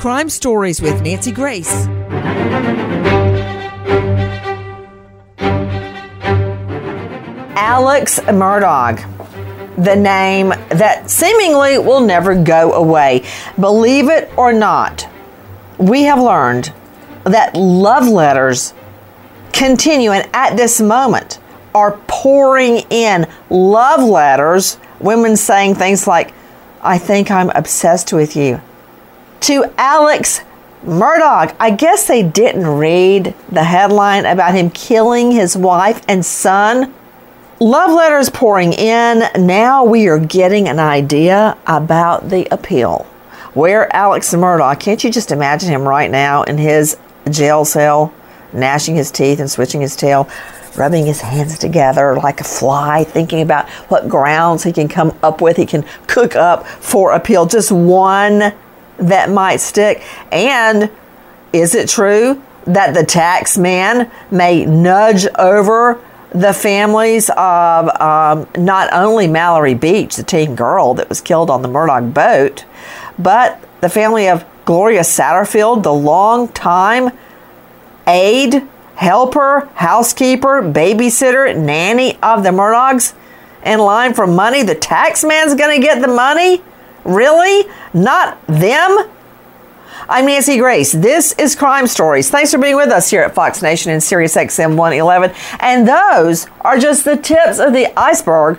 Crime Stories with Nancy Grace. Alex Murdaugh, the name that seemingly will never go away. Believe it or not, we have learned that love letters continue and at this moment are pouring in love letters, women saying things like, I think I'm obsessed with you. To Alex Murdaugh, I guess they didn't read the headline about him killing his wife and son. Love letters pouring in. Now we are getting an idea about the appeal. Where Alex Murdaugh, can't you just imagine him right now in his jail cell, gnashing his teeth and switching his tail, rubbing his hands together like a fly, thinking about what grounds he can come up with, he can cook up for appeal. Just one that might stick. And is it true that the tax man may nudge over the families of um, not only Mallory Beach, the teen girl that was killed on the Murdaugh boat, but the family of Gloria Satterfield, the long-time aide, helper, housekeeper, babysitter, nanny of the Murdaughs in line for money. The tax man's going to get the money? Really? Not them? I'm Nancy Grace. This is Crime Stories. Thanks for being with us here at Fox Nation and Sirius XM 111. And those are just the tips of the iceberg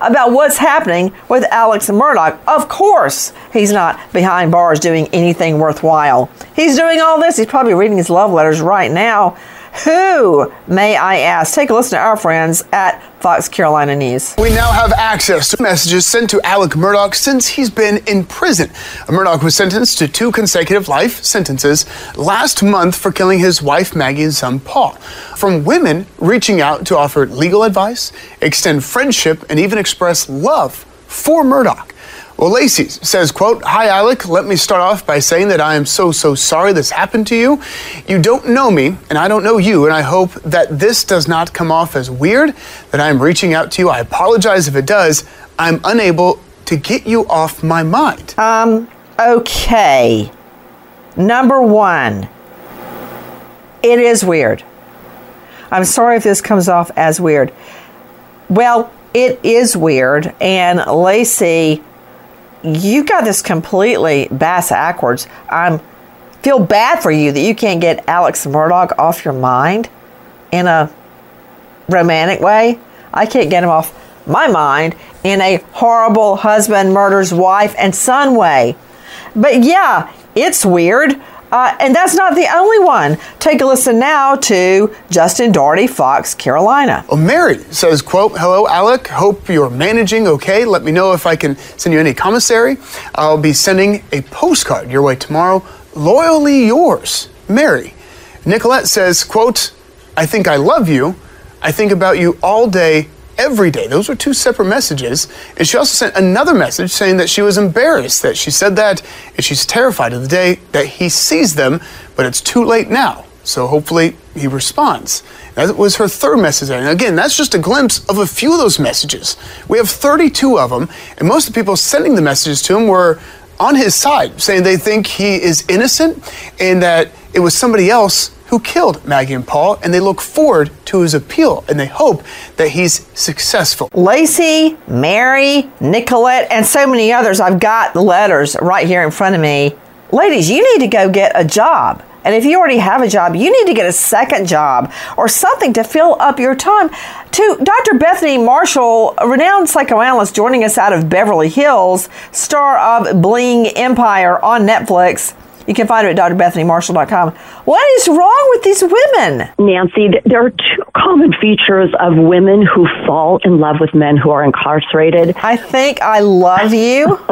about what's happening with Alex Murdaugh. Of course, he's not behind bars doing anything worthwhile. He's doing all this. He's probably reading his love letters right now. Who, may I ask? Take a listen to our friends at Fox Carolina News. We now have access to messages sent to Alec Murdaugh since he's been in prison. Murdaugh was sentenced to two consecutive life sentences last month for killing his wife Maggie and son Paul. From women reaching out to offer legal advice, extend friendship, and even express love for Murdaugh. Well, Lacey says, quote, Hi, Alec. Let me start off by saying that I am so, so sorry this happened to you. You don't know me, and I don't know you, and I hope that this does not come off as weird, that I am reaching out to you. I apologize if it does. I'm unable to get you off my mind. Um, okay. Number one, it is weird. I'm sorry if this comes off as weird. Well, it is weird, and Lacey you got this completely bass backwards. I'm feel bad for you that you can't get Alex Murdaugh off your mind in a romantic way. I can't get him off my mind in a horrible husband murders wife and son way. But yeah, it's weird. Uh, and that's not the only one. Take a listen now to Justin Daugherty, Fox, Carolina. Well, Mary says, quote, Hello, Alec. Hope you're managing okay. Let me know if I can send you any commissary. I'll be sending a postcard your way tomorrow. Loyally yours, Mary. Nicolette says, quote, I think I love you. I think about you all day, every day. Those were two separate messages. And she also sent another message saying that she was embarrassed that she said that and she's terrified of the day that he sees them, but it's too late now. So hopefully he responds. That was her third message. And again, that's just a glimpse of a few of those messages. We have 32 of them, and most of the people sending the messages to him were on his side, saying they think he is innocent and that it was somebody else who killed Maggie and Paul, and they look forward to his appeal and they hope that he's successful. Lacey, Mary, Nicolette, and so many others. I've got the letters right here in front of me. Ladies, you need to go get a job. And if you already have a job, you need to get a second job or something to fill up your time. To Dr. Bethany Marshall, a renowned psychoanalyst joining us out of Beverly Hills, star of Bling Empire on Netflix. You can find her at drbethanymarshall.com. What is wrong with these women? Nancy, there are two common features of women who fall in love with men who are incarcerated. I think I love you.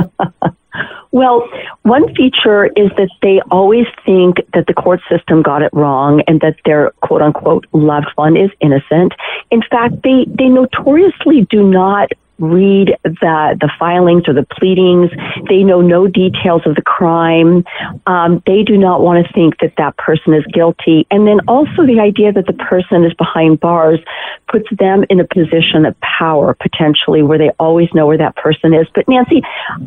Well, one feature is that they always think that the court system got it wrong and that their quote unquote loved one is innocent. In fact, they, they notoriously do not read the the filings or the pleadings. They know no details of the crime. Um, they do not want to think that that person is guilty. And then also the idea that the person is behind bars puts them in a position of power potentially where they always know where that person is. But Nancy,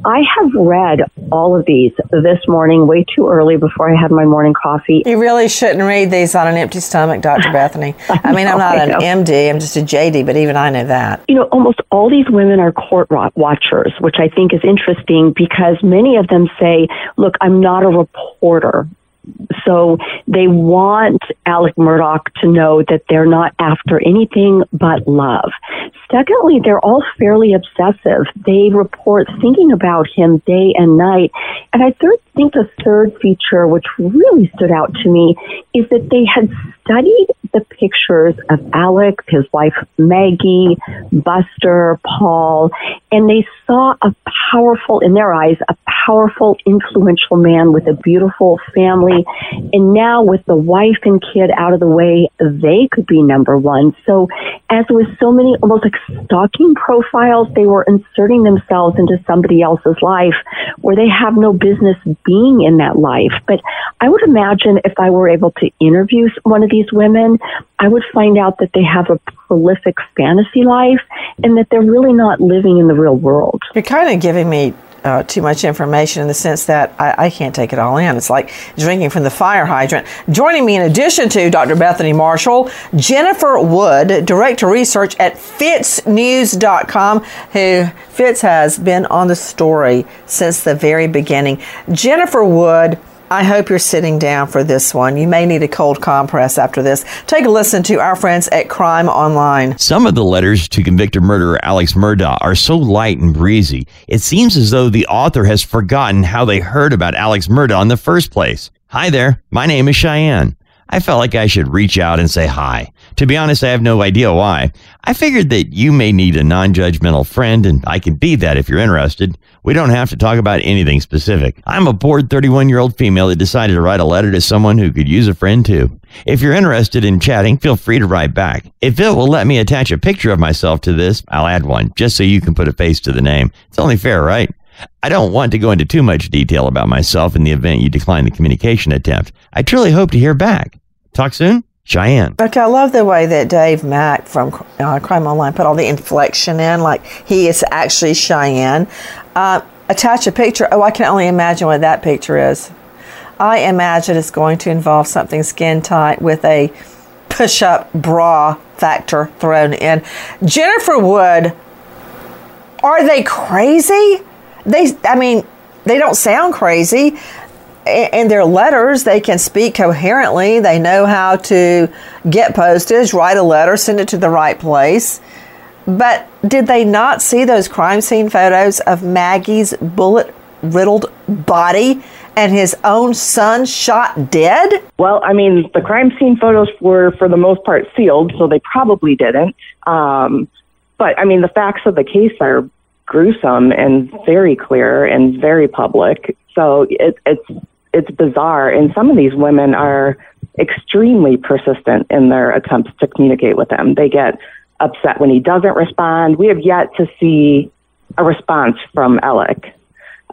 I have read all of these this morning way too early before I had my morning coffee. You really shouldn't read these on an empty stomach, Dr. Bethany. I, I mean, I'm not an MD, I'm just a JD, but even I know that. You know, almost all these women are court watchers, which I think is interesting because many of them say, look, I'm not a reporter. So they want Alec Murdaugh to know that they're not after anything but love. Secondly, they're all fairly obsessive. They report thinking about him day and night. And I third, think the third feature, which really stood out to me, is that they had studied the pictures of Alec, his wife Maggie, Buster, Paul, and they saw a powerful, in their eyes, a powerful, influential man with a beautiful family. And now with the wife and kid out of the way, they could be number one. So as with so many almost like stalking profiles, they were inserting themselves into somebody else's life where they have no business being in that life. But I would imagine if I were able to interview one of these women, I would find out that they have a prolific fantasy life and that they're really not living in the real world. You're kind of giving me uh, too much information in the sense that I, I, can't take it all in. It's like drinking from the fire hydrant. Joining me in addition to Dr. Bethany Marshall, Jennifer Wood, Director Research at FITSNews.com, who FITS has been on the story since the very beginning. Jennifer Wood, I hope you're sitting down for this one. You may need a cold compress after this. Take a listen to our friends at Crime Online. Some of the letters to convicted murderer Alex Murdaugh are so light and breezy, it seems as though the author has forgotten how they heard about Alex Murdaugh in the first place. Hi there, my name is Cheyenne. I felt like I should reach out and say hi. To be honest, I have no idea why. I figured that you may need a non judgmental friend, and I can be that if you're interested. We don't have to talk about anything specific. I'm a bored 31 year old female that decided to write a letter to someone who could use a friend too. If you're interested in chatting, feel free to write back. If it will let me attach a picture of myself to this, I'll add one, just so you can put a face to the name. It's only fair, right? I don't want to go into too much detail about myself in the event you decline the communication attempt. I truly hope to hear back. Talk soon. Cheyenne. Okay, I love the way that Dave Mack from uh, Crime Online put all the inflection in, like he is actually Cheyenne. Uh, attach a picture. Oh, I can only imagine what that picture is. I imagine it's going to involve something skin tight with a push up bra factor thrown in. Jennifer Wood, are they crazy? They, I mean, they don't sound crazy. In their letters, they can speak coherently. They know how to get postage, write a letter, send it to the right place. But did they not see those crime scene photos of Maggie's bullet riddled body and his own son shot dead? Well, I mean, the crime scene photos were for the most part sealed, so they probably didn't. Um, but I mean, the facts of the case are gruesome and very clear and very public. So it, it's it's bizarre, and some of these women are extremely persistent in their attempts to communicate with him. They get upset when he doesn't respond. We have yet to see a response from Alec.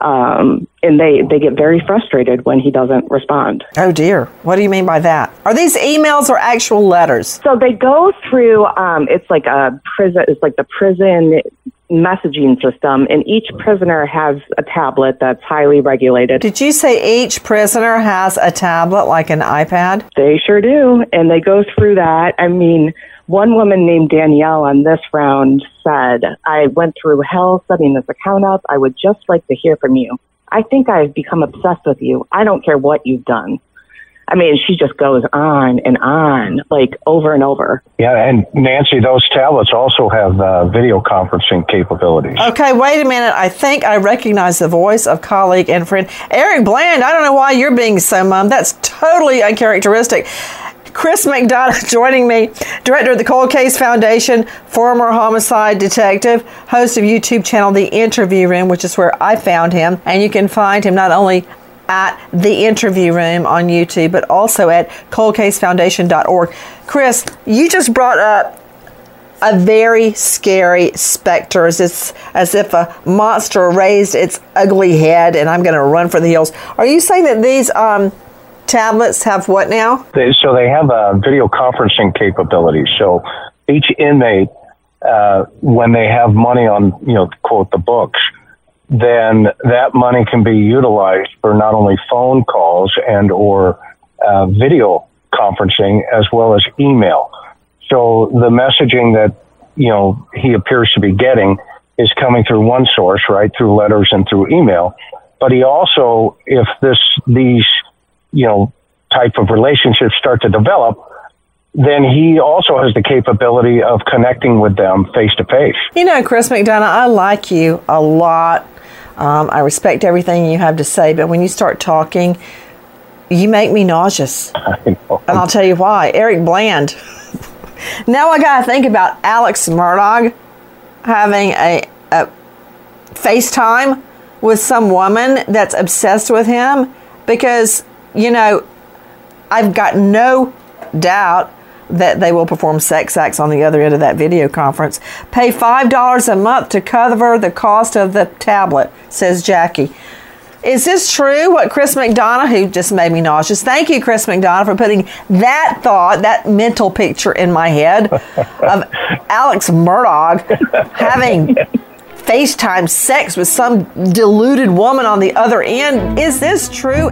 Um, and they, they get very frustrated when he doesn't respond. Oh dear. What do you mean by that? Are these emails or actual letters? So they go through, um, it's like a prison, it's like the prison messaging system, and each prisoner has a tablet that's highly regulated. Did you say each prisoner has a tablet like an iPad? They sure do, and they go through that. I mean, one woman named Danielle on this round said, I went through hell setting this account up. I would just like to hear from you. I think I've become obsessed with you. I don't care what you've done. I mean, she just goes on and on, like over and over. Yeah, and Nancy, those tablets also have uh, video conferencing capabilities. Okay, wait a minute. I think I recognize the voice of colleague and friend Eric Bland. I don't know why you're being so mum. That's totally uncharacteristic. Chris McDonough joining me, director of the Cold Case Foundation, former homicide detective, host of YouTube channel The Interview Room, which is where I found him. And you can find him not only at the interview room on YouTube, but also at coldcasefoundation.org. Chris, you just brought up a very scary specter as, it's, as if a monster raised its ugly head and I'm going to run for the hills. Are you saying that these um, tablets have what now? They, so they have uh, video conferencing capability. So each inmate, uh, when they have money on, you know, quote, the books, then that money can be utilized for not only phone calls and or uh, video conferencing as well as email. So the messaging that you know he appears to be getting is coming through one source, right, through letters and through email. But he also, if this these you know type of relationships start to develop, then he also has the capability of connecting with them face to face. You know, Chris McDonough, I like you a lot. Um, I respect everything you have to say, but when you start talking, you make me nauseous. And I'll tell you why. Eric Bland. now I got to think about Alex Murdaugh having a, a FaceTime with some woman that's obsessed with him because, you know, I've got no doubt that they will perform sex acts on the other end of that video conference. Pay $5 a month to cover the cost of the tablet, says Jackie. Is this true what Chris McDonough, who just made me nauseous? Thank you, Chris McDonough, for putting that thought, that mental picture in my head of Alex Murdaugh having FaceTime sex with some deluded woman on the other end. Is this true?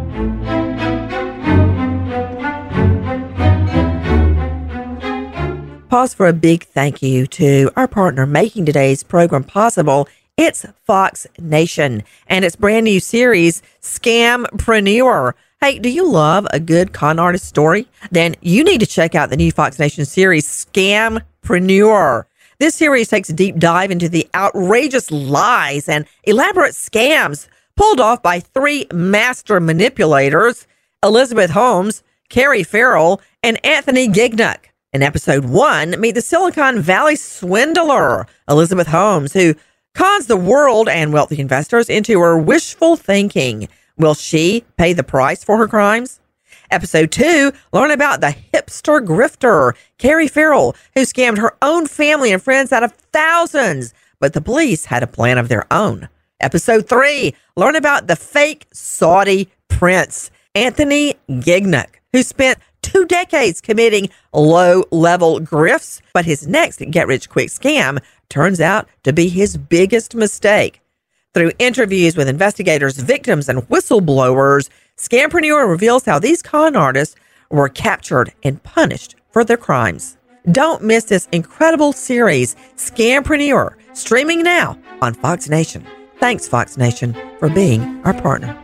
Pause for a big thank you to our partner making today's program possible. It's Fox Nation and its brand new series, Scampreneur. Hey, do you love a good con artist story? Then you need to check out the new Fox Nation series, Scampreneur. This series takes a deep dive into the outrageous lies and elaborate scams pulled off by three master manipulators Elizabeth Holmes, Carrie Farrell, and Anthony Gignac. In episode one, meet the Silicon Valley swindler, Elizabeth Holmes, who cons the world and wealthy investors into her wishful thinking. Will she pay the price for her crimes? Episode two, learn about the hipster grifter, Carrie Farrell, who scammed her own family and friends out of thousands, but the police had a plan of their own. Episode three, learn about the fake Saudi prince, Anthony Gignac, who spent two decades committing low level grifts, but his next get rich quick scam turns out to be his biggest mistake. Through interviews with investigators, victims, and whistleblowers, Scampreneur reveals how these con artists were captured and punished for their crimes. Don't miss this incredible series, Scampreneur, streaming now on Fox Nation. Thanks, Fox Nation, for being our partner.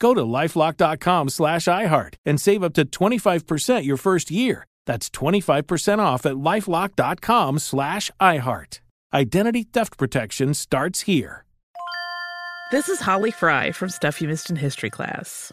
Go to lifelock.com slash iHeart and save up to 25% your first year. That's 25% off at lifelock.com slash iHeart. Identity theft protection starts here. This is Holly Fry from Stuff You Missed in History class.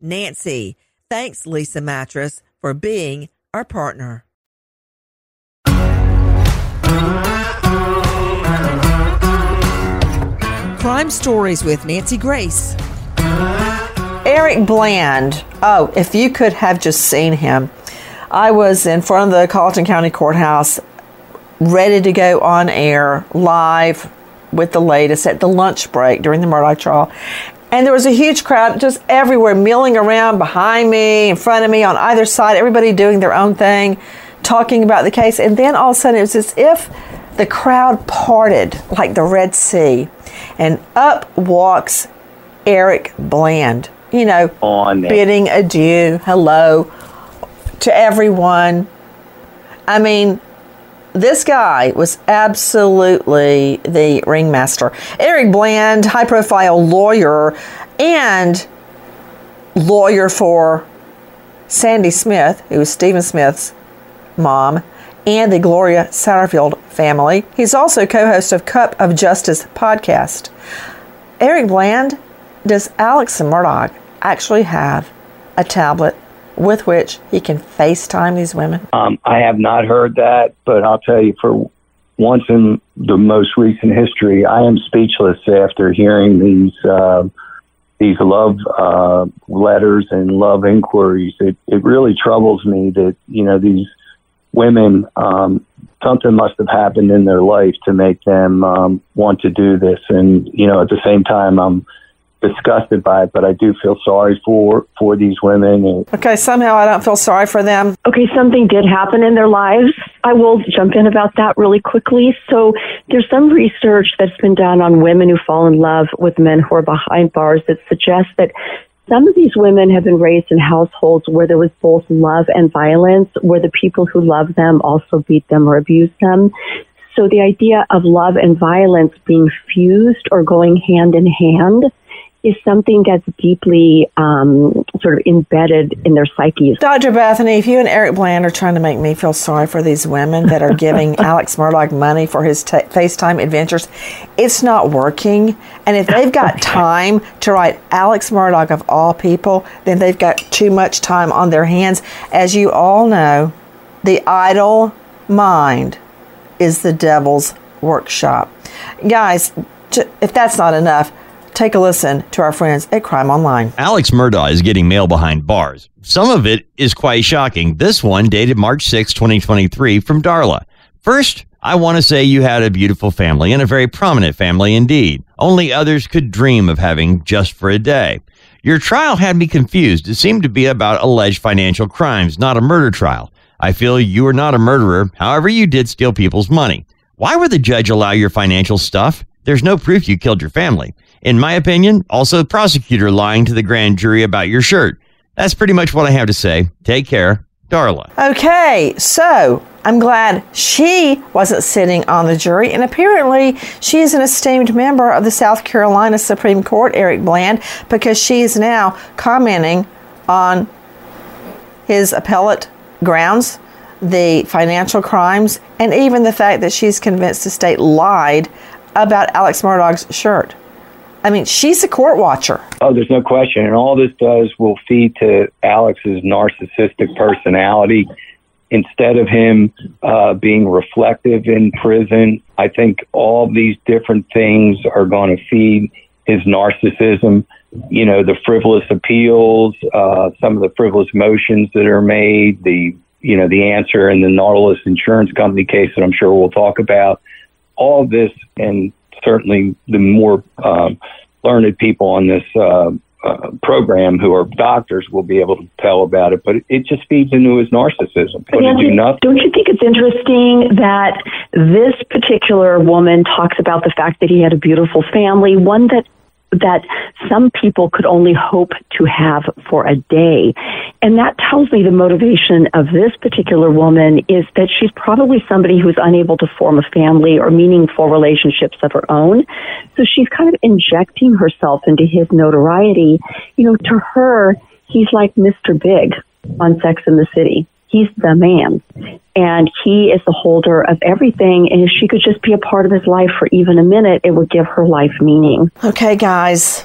Nancy. Thanks, Leesa Mattress, for being our partner. Crime Stories with Nancy Grace. Eric Bland. Oh, if you could have just seen him. I was in front of the Colleton County Courthouse, ready to go on air live with the latest at the lunch break during the Murdaugh trial. And there was a huge crowd just everywhere, milling around behind me, in front of me, on either side, everybody doing their own thing, talking about the case. And then all of a sudden, it was as if the crowd parted like the Red Sea. And up walks Eric Bland, you know, On bidding adieu, hello to everyone. I mean, this guy was absolutely the ringmaster. Eric Bland, high profile lawyer and lawyer for Sandy Smith, who was Stephen Smith's mom, and the Gloria Satterfield family. He's also co host of Cup of Justice podcast. Eric Bland, does Alex Murdaugh actually have a tablet with which he can FaceTime these women? Um, I have not heard that, but I'll tell you, for once in the most recent history, I am speechless after hearing these uh, these love uh, letters and love inquiries. It it really troubles me that you know these women. Um, something must have happened in their life to make them um, want to do this, and you know, at the same time, I'm disgusted by it, but I do feel sorry for for these women. And Okay, somehow I don't feel sorry for them. Okay, something did happen in their lives. I will jump in about that really quickly. So, there's some research that's been done on women who fall in love with men who are behind bars that suggests that some of these women have been raised in households where there was both love and violence, where the people who love them also beat them or abuse them. So, the idea of love and violence being fused or going hand in hand is something that's deeply um, sort of embedded in their psyches. Dr. Bethany, if you and Eric Bland are trying to make me feel sorry for these women that are giving Alex Murdaugh money for his t- FaceTime adventures, it's not working. And if they've got time to write Alex Murdaugh of all people, then they've got too much time on their hands. As you all know, the idle mind is the devil's workshop. Guys, if that's not enough, take a listen to our friends at Crime Online. Alex Murdaugh is getting mail behind bars. Some of it is quite shocking. This one dated March 6, 2023 from Darla. First, I want to say you had a beautiful family and a very prominent family indeed. Only others could dream of having just for a day. Your trial had me confused. It seemed to be about alleged financial crimes, not a murder trial. I feel you are not a murderer. However, you did steal people's money. Why would the judge allow your financial stuff? There's no proof you killed your family. In my opinion, also the prosecutor lying to the grand jury about your shirt. That's pretty much what I have to say. Take care. Darla. Okay, so I'm glad she wasn't sitting on the jury, and apparently she is an esteemed member of the South Carolina Supreme Court, Eric Bland, because she is now commenting on his appellate grounds, the financial crimes, and even the fact that she's convinced the state lied about Alex Murdaugh's shirt. I mean, she's a court watcher. Oh, there's no question. And all this does will feed to Alex's narcissistic personality. Instead of him uh, being reflective in prison, I think all these different things are going to feed his narcissism. You know, the frivolous appeals, uh, some of the frivolous motions that are made, the you know the answer in the Nautilus Insurance Company case that I'm sure we'll talk about. All this and certainly the more um, learned people on this uh, uh, program who are doctors will be able to tell about it, but it, it just feeds into his narcissism. But do nothing. Don't you think it's interesting that this particular woman talks about the fact that he had a beautiful family, one that that some people could only hope to have for a day. And that tells me the motivation of this particular woman is that she's probably somebody who's unable to form a family or meaningful relationships of her own. So she's kind of injecting herself into his notoriety. You know, to her, he's like Mr. Big on Sex in the City. He's the man. And he is the holder of everything. And if she could just be a part of his life for even a minute, it would give her life meaning. Okay, guys,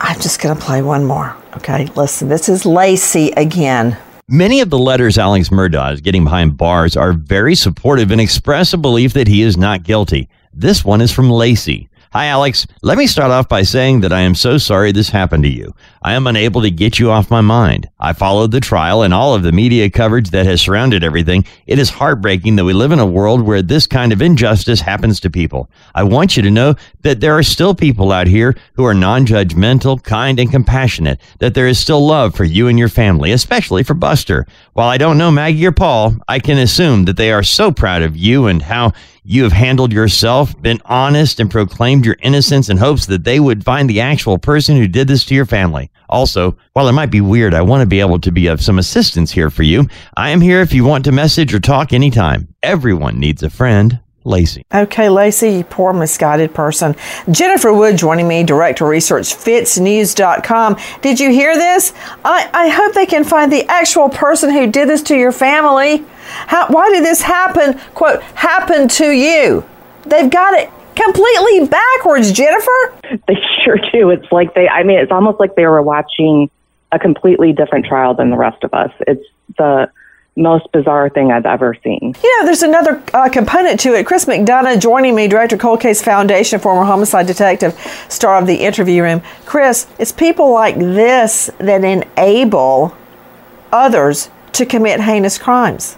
I'm just going to play one more. Okay, listen, this is Lacey again. Many of the letters Alex Murdaugh is getting behind bars are very supportive and express a belief that he is not guilty. This one is from Lacey. Hi, Alex. Let me start off by saying that I am so sorry this happened to you. I am unable to get you off my mind. I followed the trial and all of the media coverage that has surrounded everything. It is heartbreaking that we live in a world where this kind of injustice happens to people. I want you to know that there are still people out here who are non judgmental, kind, and compassionate, that there is still love for you and your family, especially for Buster. While I don't know Maggie or Paul, I can assume that they are so proud of you and how you have handled yourself, been honest, and proclaimed your innocence in hopes that they would find the actual person who did this to your family. Also, while it might be weird, I want to be able to be of some assistance here for you. I am here if you want to message or talk anytime. Everyone needs a friend. Lacey. Okay, Lacey, you poor misguided person. Jennifer Wood joining me, Director Research, FITSNews.com. Did you hear this? I, I hope they can find the actual person who did this to your family. How, why did this happen, quote, happen to you? They've got it completely backwards, Jennifer. They sure do. It's like they, I mean, it's almost like they were watching a completely different trial than the rest of us. It's the, most bizarre thing I've ever seen. You know, there's another uh, component to it. Chris McDonough joining me, Director Cold Case Foundation, former homicide detective, star of the interview room. Chris, it's people like this that enable others to commit heinous crimes.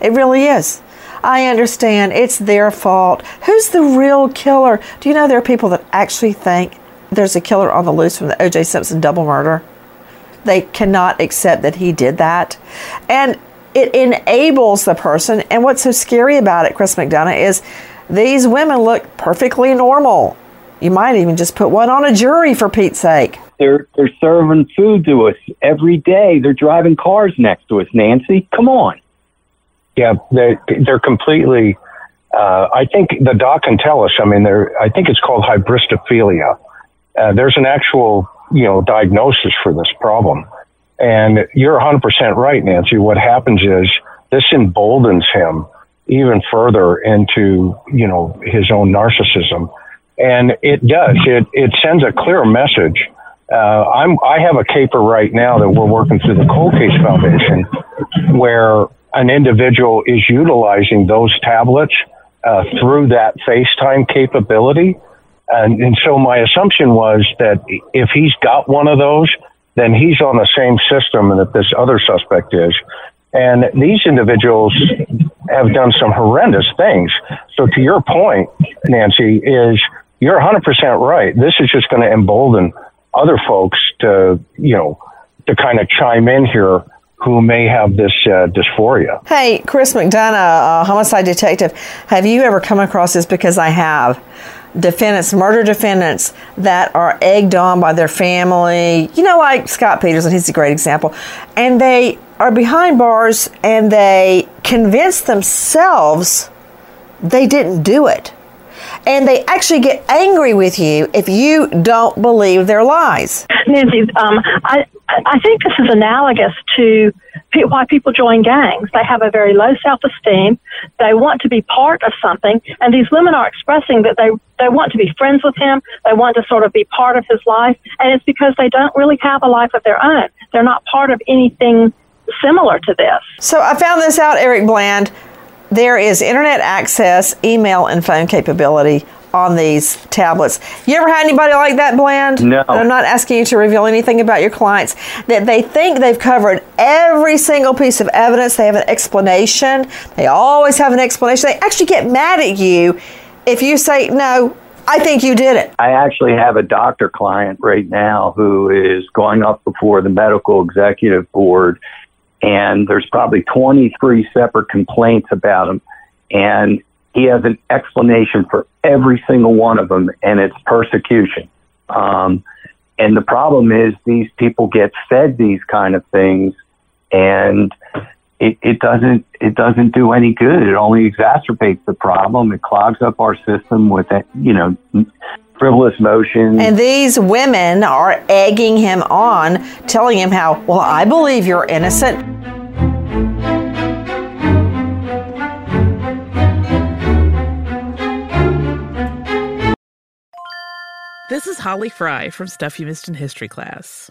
It really is. I understand it's their fault. Who's the real killer? Do you know there are people that actually think there's a killer on the loose from the O.J. Simpson double murder? They cannot accept that he did that. And it enables the person. And what's so scary about it, Chris McDonough, is these women look perfectly normal. You might even just put one on a jury for Pete's sake. They're they're serving food to us every day. They're driving cars next to us. Nancy, come on. Yeah, they're they're completely. Uh, I think the doc can tell us. I mean, they're. I think it's called hybristophilia. Uh, there's an actual, you know, diagnosis for this problem. And you're 100% right, Nancy. What happens is this emboldens him even further into, you know, his own narcissism. And it does. It, it sends a clear message. Uh, I'm, I have a caper right now that we're working through the Cold Case Foundation where an individual is utilizing those tablets uh, through that FaceTime capability. And, and so my assumption was that if he's got one of those, then he's on the same system that this other suspect is. And these individuals have done some horrendous things. So to your point, Nancy, is you're 100% right. This is just going to embolden other folks to, you know, to kind of chime in here who may have this uh, dysphoria. Hey, Chris McDonough, homicide detective, have you ever come across this? Because I have. Defendants, murder defendants that are egged on by their family, you know, like Scott Peterson, he's a great example, and they are behind bars and they convince themselves they didn't do it. And they actually get angry with you if you don't believe their lies. Nancy, um, I, I think this is analogous to why people join gangs. They have a very low self esteem. They want to be part of something. And these women are expressing that they, they want to be friends with him. They want to sort of be part of his life. And it's because they don't really have a life of their own. They're not part of anything similar to this. So I found this out, Eric Bland. There is internet access, email, and phone capability on these tablets. You ever had anybody like that, Bland? No. And I'm not asking you to reveal anything about your clients. That they think they've covered every single piece of evidence. They have an explanation. They always have an explanation. They actually get mad at you if you say, no, I think you did it. I actually have a doctor client right now who is going up before the medical executive board, and there's probably 23 separate complaints about him. And he has an explanation for every single one of them, and it's persecution. Um, and the problem is these people get fed these kind of things, and it, it doesn't it doesn't do any good. It only exacerbates the problem. It clogs up our system with you know frivolous motions. And these women are egging him on, telling him how well I believe you're innocent. This is Holly Fry from Stuff You Missed in History class.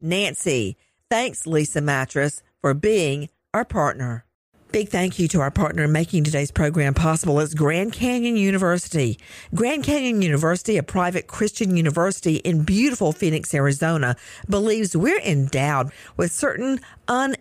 Nancy. Thanks, Leesa Mattress, for being our partner. Big thank you to our partner in making today's program possible is Grand Canyon University. Grand Canyon University, a private Christian university in beautiful Phoenix, Arizona, believes we're endowed with certain un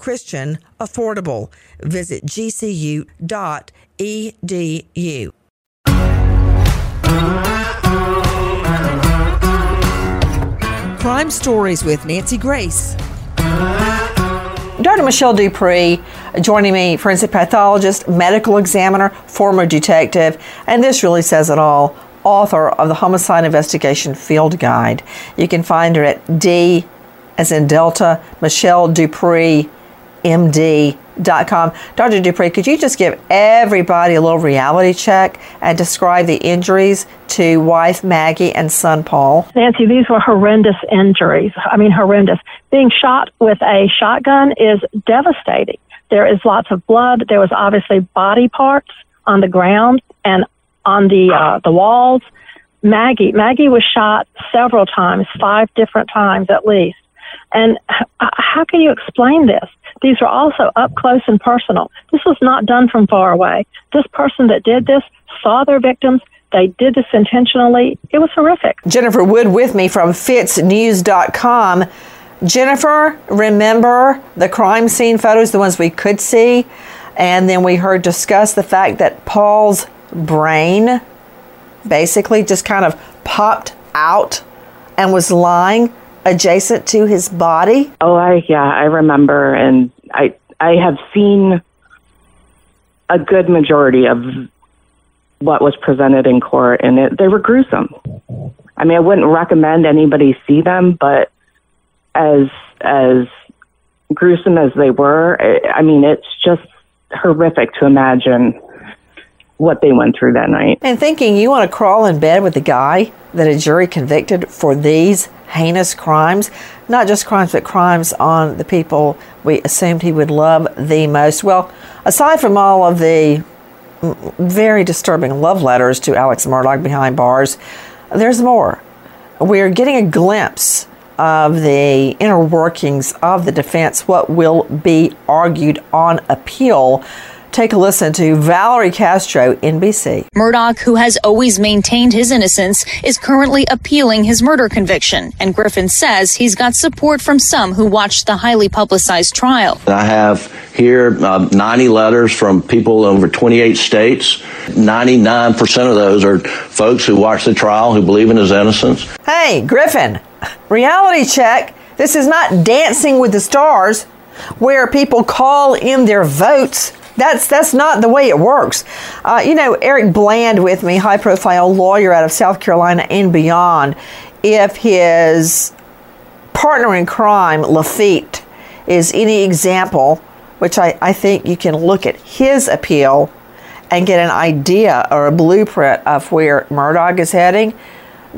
Christian, affordable. Visit gcu.edu. Crime Stories with Nancy Grace. Dr. Michelle DuPre joining me, forensic pathologist, medical examiner, former detective, and this really says it all author of the Homicide Investigation Field Guide. You can find her at D as in Delta, Michelle DuPre MD.com. Dr. DuPre, could you just give everybody a little reality check and describe the injuries to wife Maggie and son Paul? Nancy, these were horrendous injuries. I mean, horrendous. Being shot with a shotgun is devastating. There is lots of blood. There was obviously body parts on the ground and on the uh, the walls. Maggie, Maggie was shot several times, five different times at least. And how can you explain this? These are also up close and personal. This was not done from far away. This person that did this saw their victims. They did this intentionally. It was horrific. Jennifer Wood with me from FITSNews.com. Jennifer, remember the crime scene photos, the ones we could see? And then we heard discuss the fact that Paul's brain basically just kind of popped out and was lying adjacent to his body? Oh, I yeah, I remember, and I I have seen a good majority of what was presented in court, and it, they were gruesome. I mean, I wouldn't recommend anybody see them, but as as gruesome as they were, I mean, it's just horrific to imagine what they went through that night. And thinking you want to crawl in bed with the guy that a jury convicted for these heinous crimes, not just crimes, but crimes on the people we assumed he would love the most. Well, aside from all of the very disturbing love letters to Alex Murdaugh behind bars, there's more. We're getting a glimpse of the inner workings of the defense, what will be argued on appeal Take a listen to Valerie Castro, NBC. Murdaugh, who has always maintained his innocence, is currently appealing his murder conviction. And Griffin says he's got support from some who watched the highly publicized trial. I have here uh, 90 letters from people over 28 states. 99% of those are folks who watched the trial who believe in his innocence. Hey, Griffin, reality check. This is not dancing with the stars where people call in their votes that's that's not the way it works. Uh, you know, Eric Bland with me, high profile lawyer out of South Carolina and beyond. If his partner in crime, Laffitte, is any example, which I, I think you can look at his appeal and get an idea or a blueprint of where Murdaugh is heading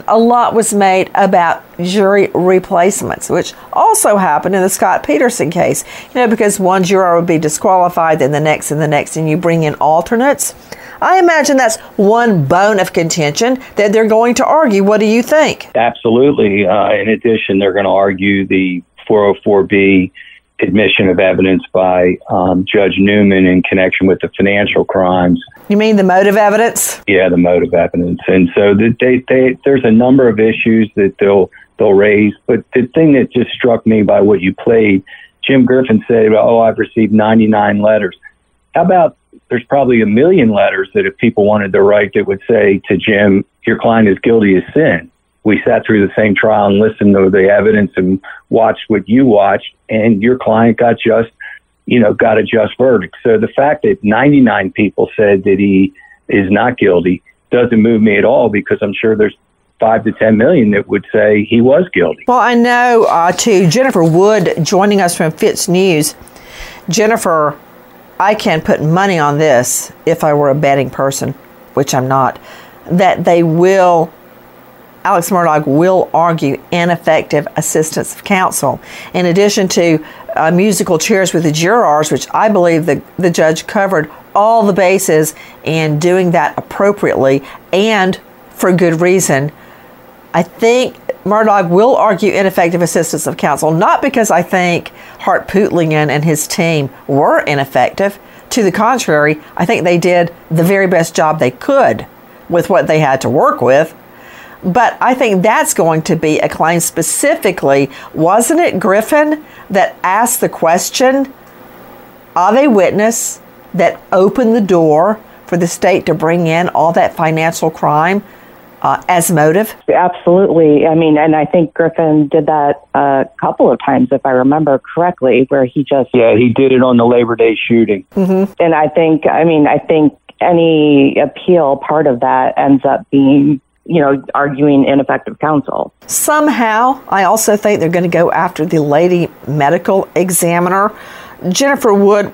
a lot was made about jury replacements, which also happened in the Scott Peterson case. You know, because one juror would be disqualified, then the next and the next, and you bring in alternates. I imagine that's one bone of contention that they're going to argue. What do you think? Absolutely. Uh, in addition, they're going to argue the 404B admission of evidence by um, Judge Newman in connection with the financial crimes. You mean the motive evidence? Yeah, the motive evidence. And so the, they, they, there's a number of issues that they'll they'll raise. But the thing that just struck me by what you played, Jim Griffin said, "Oh, I've received 99 letters." How about there's probably a million letters that if people wanted to write that would say to Jim, "Your client is guilty of sin." We sat through the same trial and listened to the evidence and watched what you watched, and your client got just, you know, got a just verdict. So the fact that 99 people said that he is not guilty doesn't move me at all because I'm sure there's five to ten million that would say he was guilty. Well, I know uh, to Jennifer Wood joining us from FITS News. Jennifer, I can put money on this if I were a betting person, which I'm not, that they will Alex Murdaugh will argue ineffective assistance of counsel. In addition to uh, musical chairs with the jurors, which I believe the, the judge covered all the bases in doing that appropriately and for good reason. I think Murdaugh will argue ineffective assistance of counsel, not because I think Harpootlian and his team were ineffective. To the contrary, I think they did the very best job they could with what they had to work with. But I think that's going to be a claim specifically. Wasn't it Griffin that asked the question Are they witness that opened the door for the state to bring in all that financial crime uh, as motive? Absolutely. I mean, and I think Griffin did that a couple of times, if I remember correctly, where he just. Yeah, he did it on the Labor Day shooting. Mm-hmm. And I think, I mean, I think any appeal part of that ends up being you know, arguing ineffective counsel. Somehow, I also think they're going to go after the lady medical examiner. Jennifer Wood,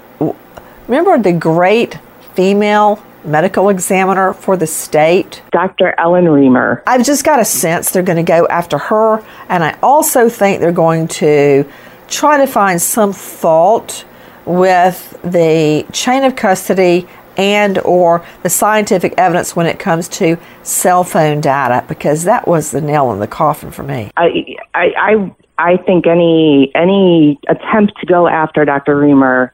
remember the great female medical examiner for the state? Dr. Ellen Riemer. I've just got a sense they're going to go after her, and I also think they're going to try to find some fault with the chain of custody and or the scientific evidence when it comes to cell phone data because that was the nail in the coffin for me. I I I, I think any any attempt to go after Dr. Riemer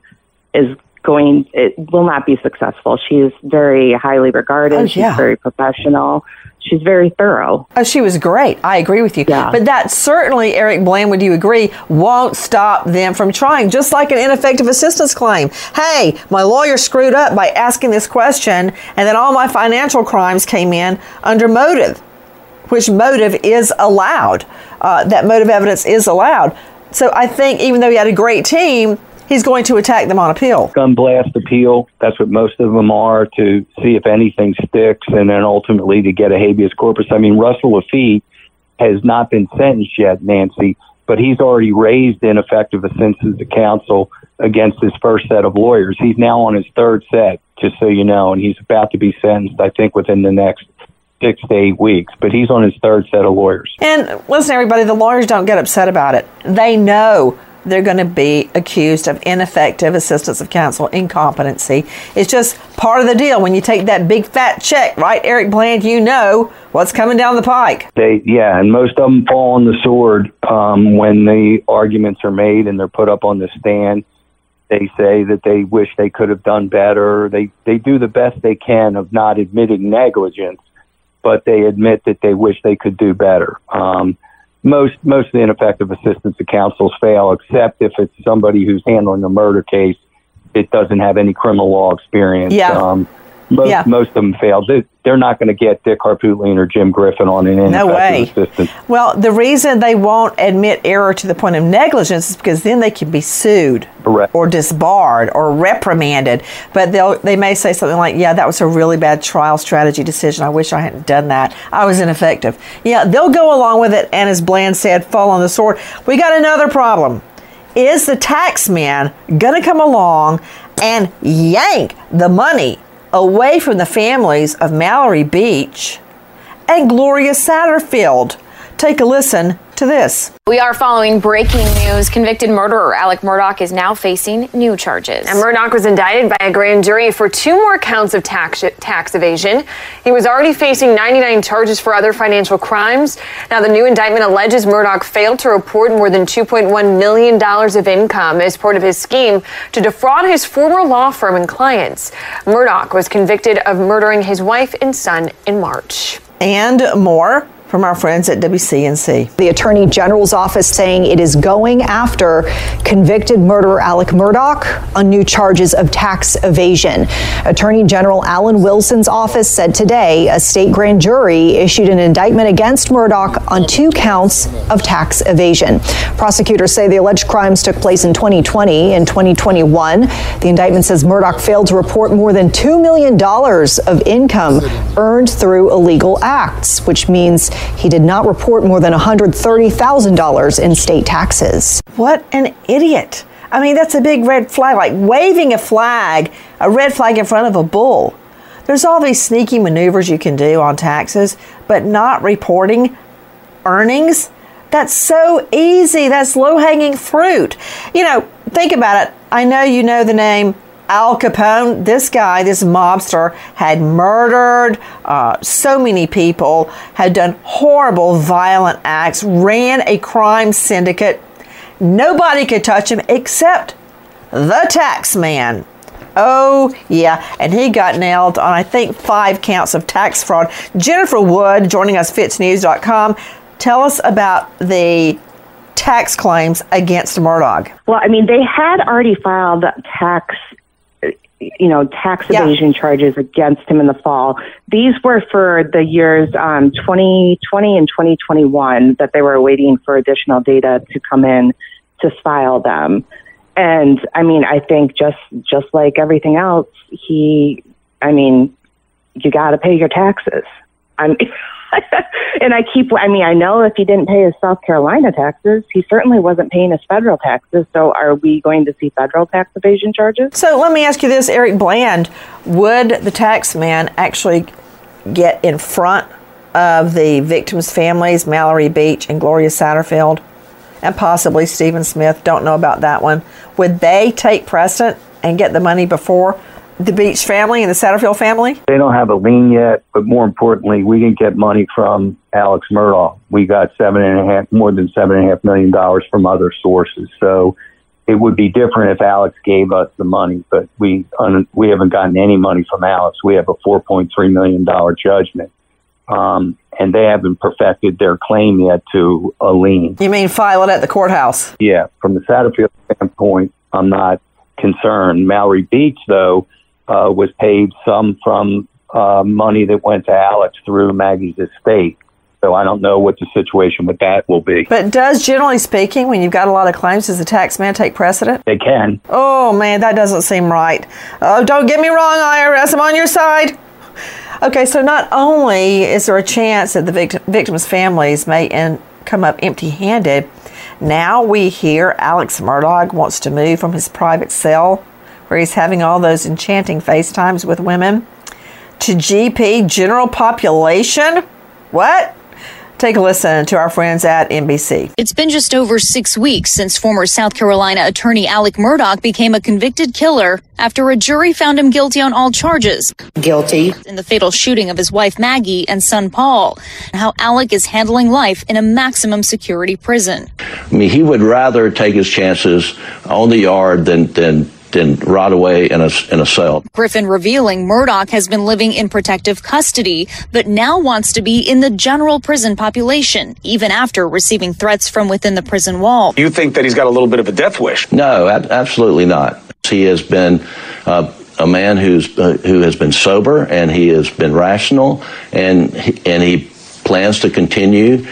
is going it will not be successful. She's very highly regarded. Oh, yeah. She's very professional she's very thorough. Oh, she was great. I agree with you. Yeah. But that certainly, Eric Bland, would you agree, won't stop them from trying, just like an ineffective assistance claim. Hey, my lawyer screwed up by asking this question, and then all my financial crimes came in under motive, which motive is allowed. Uh, that motive evidence is allowed. So I think even though he had a great team, he's going to attack them on appeal. Gun blast appeal. That's what most of them are to see if anything sticks and then ultimately to get a habeas corpus. I mean, Russell Laffitte has not been sentenced yet, Nancy, but he's already raised ineffective assistance to counsel against his first set of lawyers. He's now on his third set, just so you know, and he's about to be sentenced, I think, within the next six to eight weeks, but he's on his third set of lawyers. And listen, everybody, the lawyers don't get upset about it. They know they're going to be accused of ineffective assistance of counsel, incompetency. It's just part of the deal. When you take that big fat check, right, Eric Bland, you know what's coming down the pike. They, yeah, and most of them fall on the sword um, when the arguments are made and they're put up on the stand. They say that they wish they could have done better. They they do the best they can of not admitting negligence, but they admit that they wish they could do better. Um, most most of the ineffective assistance to counsels fail, except if it's somebody who's handling a murder case It doesn't have any criminal law experience. Yeah. Um, most, Yeah. most of them fail. They, they're not going to get Dick Harpootlian or Jim Griffin on an No way. assistance. Well, the reason they won't admit error to the point of negligence is because then they can be sued Correct. or disbarred or reprimanded. But they'll they may say something like, "Yeah, that was a really bad trial strategy decision. I wish I hadn't done that. I was ineffective." Yeah, they'll go along with it, and as Bland said, fall on the sword. We got another problem. Is the tax man gonna come along and yank the money away from the families of Mallory Beach and Gloria Satterfield? Take a listen to this. We are following breaking news. Convicted murderer Alex Murdaugh is now facing new charges. And Murdaugh was indicted by a grand jury for two more counts of tax tax evasion. He was already facing 99 charges for other financial crimes. Now, the new indictment alleges Murdaugh failed to report more than 2.1 million dollars of income as part of his scheme to defraud his former law firm and clients. Murdaugh was convicted of murdering his wife and son in March. And more. From our friends at WCNC. The Attorney General's office saying it is going after convicted murderer Alex Murdaugh on new charges of tax evasion. Attorney General Alan Wilson's office said today a state grand jury issued an indictment against Murdaugh on two counts of tax evasion. Prosecutors say the alleged crimes took place in 2020 and 2021. The indictment says Murdaugh failed to report more than $2 million of income earned through illegal acts, which means he did not report more than $130,000 in state taxes. What an idiot. I mean, that's a big red flag, like waving a flag, a red flag in front of a bull. There's all these sneaky maneuvers you can do on taxes, but not reporting earnings. That's so easy. That's low hanging fruit. You know, think about it. I know you know the name Al Capone, this guy, this mobster, had murdered uh, so many people, had done horrible, violent acts, ran a crime syndicate. Nobody could touch him except the tax man. Oh, yeah, and he got nailed on, I think, five counts of tax fraud. Jennifer Wood, joining us, fitsnews.com. Tell us about the tax claims against Murdaugh. Well, I mean, they had already filed tax you know, tax evasion yeah. charges against him in the fall. These were for the years um, 2020 and 2021 that they were waiting for additional data to come in to file them. And I mean, I think just just like everything else, he, I mean, you got to pay your taxes. I'm. and I keep, I mean, I know if he didn't pay his South Carolina taxes, he certainly wasn't paying his federal taxes. So are we going to see federal tax evasion charges? So let me ask you this, Eric Bland. Would the tax man actually get in front of the victims' families, Mallory Beach and Gloria Satterfield, and possibly Stephen Smith? Don't know about that one. Would they take precedent and get the money before the Beach family and the Satterfield family? They don't have a lien yet, but more importantly, we can get money from Alex Murdaugh. We got seven and a half, more than seven and a half million dollars from other sources. So it would be different if Alex gave us the money, but we un, we haven't gotten any money from Alex. We have a four point three million dollar judgment. Um, and they haven't perfected their claim yet to a lien. You mean file it at the courthouse? Yeah. From the Satterfield standpoint, I'm not concerned. Mallory Beach, though, uh, was paid some from uh, money that went to Alex through Maggie's estate. So I don't know what the situation with that will be. But does, generally speaking, when you've got a lot of claims, does the tax man take precedent? They can. Oh man, that doesn't seem right. Oh, don't get me wrong, IRS, I'm on your side. Okay, so not only is there a chance that the victim, victims' families may end, come up empty-handed, now we hear Alex Murdaugh wants to move from his private cell where he's having all those enchanting FaceTimes with women, to GP general population? What? Take a listen to our friends at NBC. It's been just over six weeks since former South Carolina attorney Alex Murdaugh became a convicted killer after a jury found him guilty on all charges. Guilty. In the fatal shooting of his wife Maggie and son Paul. And how Alex is handling life in a maximum security prison. I mean, he would rather take his chances on the yard than, than and rot away in a, in a cell. Griffin revealing Murdaugh has been living in protective custody, but now wants to be in the general prison population, even after receiving threats from within the prison wall. You think that he's got a little bit of a death wish? No, absolutely not. He has been uh, a man who's uh, who has been sober and he has been rational and he, and he plans to continue.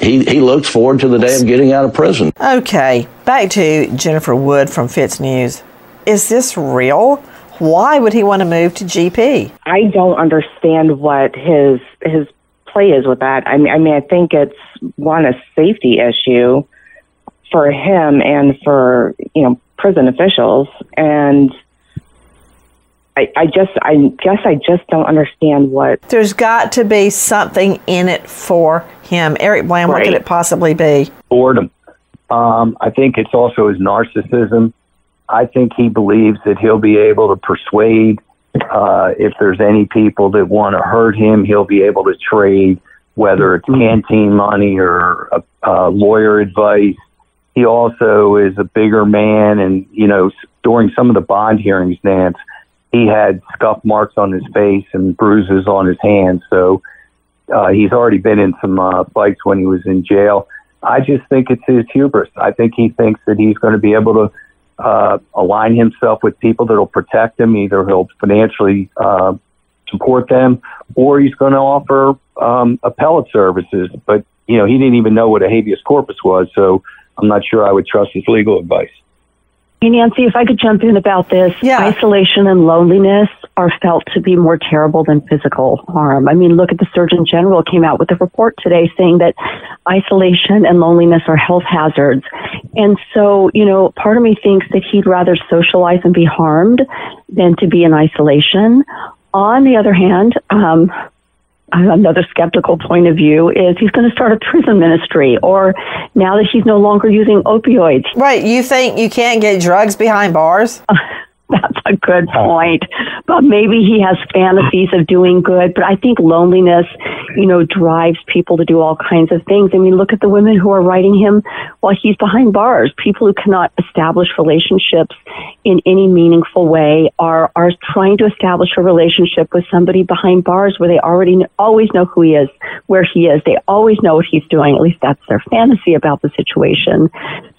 He, he looks forward to the day of getting out of prison. Okay, back to Jennifer Wood from FITS News is this real? Why would he want to move to GP? I don't understand what his his play is with that. I mean, I mean, I think it's one a safety issue for him and for you know prison officials, and I, I just, I guess, I just don't understand what. There's got to be something in it for him, Eric Bland. Right. What could it possibly be? Boredom. Um, I think it's also his narcissism. I think he believes that he'll be able to persuade. Uh, if there's any people that want to hurt him, he'll be able to trade, whether it's mm-hmm. canteen money or a, a lawyer advice. He also is a bigger man, and you know, during some of the bond hearings, Nance, he had scuff marks on his face and bruises on his hands. So Uh, he's already been in some uh, fights when he was in jail. I just think it's his hubris. I think he thinks that he's going to be able to uh, align himself with people that will protect him. Either he'll financially uh, support them, or he's going to offer um, appellate services. But you know, he didn't even know what a habeas corpus was, so I'm not sure I would trust his legal advice. Hey, Nancy, if I could jump in about this, yeah. isolation and loneliness are felt to be more terrible than physical harm. I mean, look at the Surgeon General came out with a report today saying that isolation and loneliness are health hazards. And so, you know, part of me thinks that he'd rather socialize and be harmed than to be in isolation. On the other hand, um, another skeptical point of view is he's going to start a prison ministry or now that he's no longer using opioids. Right. You think you can't get drugs behind bars? That's a good point. But maybe he has fantasies of doing good. But I think loneliness, you know, drives people to do all kinds of things. I mean, look at the women who are writing him while he's behind bars. People who cannot establish relationships in any meaningful way are, are trying to establish a relationship with somebody behind bars where they already know, always know who he is, where he is. They always know what he's doing. At least that's their fantasy about the situation.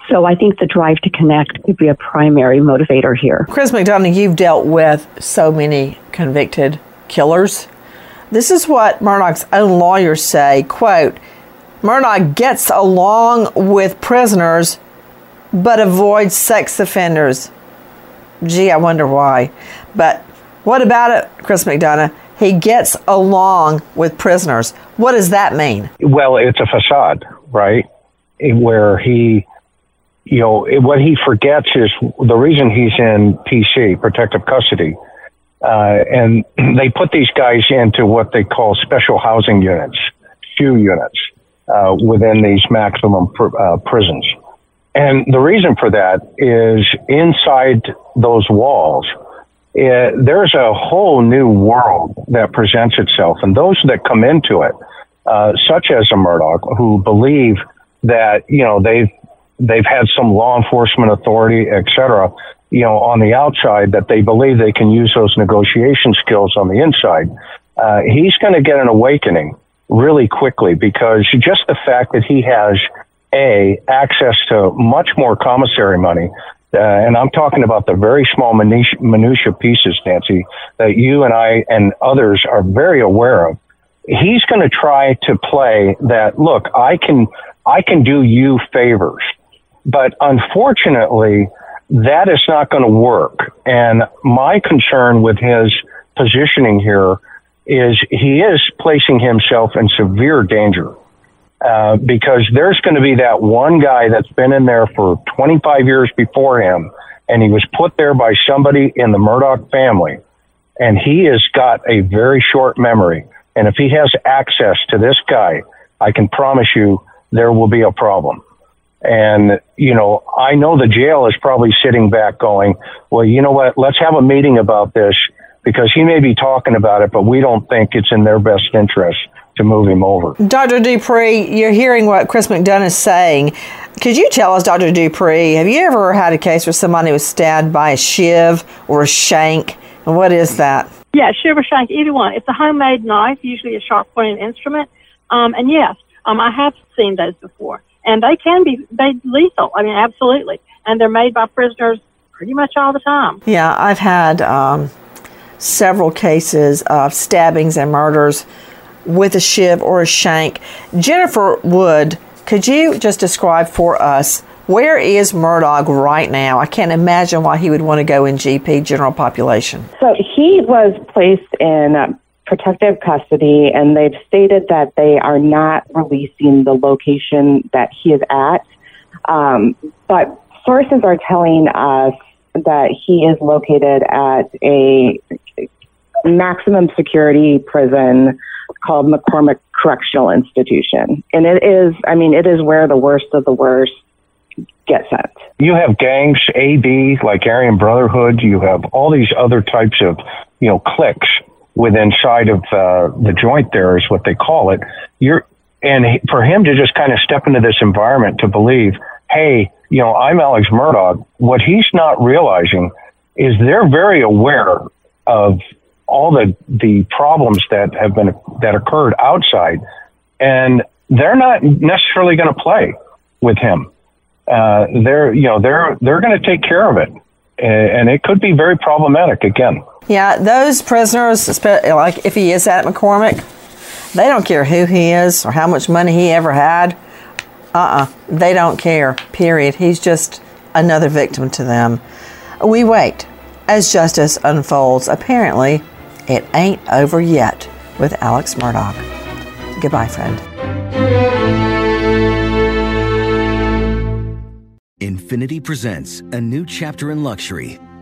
So I think the drive to connect could be a primary motivator here. Chris McDonough, you've dealt with so many convicted killers. This is what Murdaugh's own lawyers say, quote, Murdaugh gets along with prisoners but avoids sex offenders. Gee, I wonder why. But what about it, Chris McDonough? He gets along with prisoners. What does that mean? Well, it's a facade, right? Where he you know, what he forgets is the reason he's in PC, protective custody, uh, and they put these guys into what they call special housing units, few units, uh, within these maximum pr- uh, prisons. And the reason for that is inside those walls, it, eh, there's a whole new world that presents itself. And those that come into it, uh, such as a Murdaugh, who believe that, you know, they've they've had some law enforcement authority, et cetera, you know, on the outside that they believe they can use those negotiation skills on the inside. Uh, he's going to get an awakening really quickly because just the fact that he has a access to much more commissary money. Uh, and I'm talking about the very small minutia, minutia pieces, Nancy, that you and I and others are very aware of. He's going to try to play that. Look, I can, I can do you favors but unfortunately, that is not going to work. And my concern with his positioning here is he is placing himself in severe danger. Uh, because there's going to be that one guy that's been in there for 25 years before him, and he was put there by somebody in the Murdaugh family, and he has got a very short memory. And if he has access to this guy, I can promise you there will be a problem. And, you know, I know the jail is probably sitting back going, well, you know what? Let's have a meeting about this because he may be talking about it, but we don't think it's in their best interest to move him over. Dr. DuPre, you're hearing what Chris McDonough is saying. Could you tell us, Dr. DuPre, have you ever had a case where somebody was stabbed by a shiv or a shank? And what is that? Yeah, shiv or shank, either one. It's a homemade knife, usually a sharp pointed instrument. Um, and yes, um, I have seen those before and they can be made lethal. I mean, absolutely, and they're made by prisoners pretty much all the time. Yeah, I've had um, several cases of stabbings and murders with a shiv or a shank. Jennifer Wood, could you just describe for us where is Murdaugh right now? I can't imagine why he would want to go in GP, general population. So he was placed in protective custody, and they've stated that they are not releasing the location that he is at. Um, but sources are telling us that he is located at a maximum security prison called McCormick Correctional Institution. And it is, I mean, it is where the worst of the worst get sent. You have gangs, AB, like Aryan Brotherhood. You have all these other types of, you know, cliques within side of uh, the joint there is what they call it. You're and for him to just kind of step into this environment to believe, hey, you know, I'm Alex Murdaugh. What he's not realizing is they're very aware of all the the problems that have been that occurred outside, and they're not necessarily going to play with him. Uh, they're you know they're they're going to take care of it, and it could be very problematic again. Yeah, those prisoners, like if he is at McCormick, they don't care who he is or how much money he ever had. Uh uh-uh, uh they don't care, period. He's just another victim to them. We wait as justice unfolds. Apparently, it ain't over yet with Alex Murdaugh. Goodbye, friend. Infiniti presents a new chapter in luxury,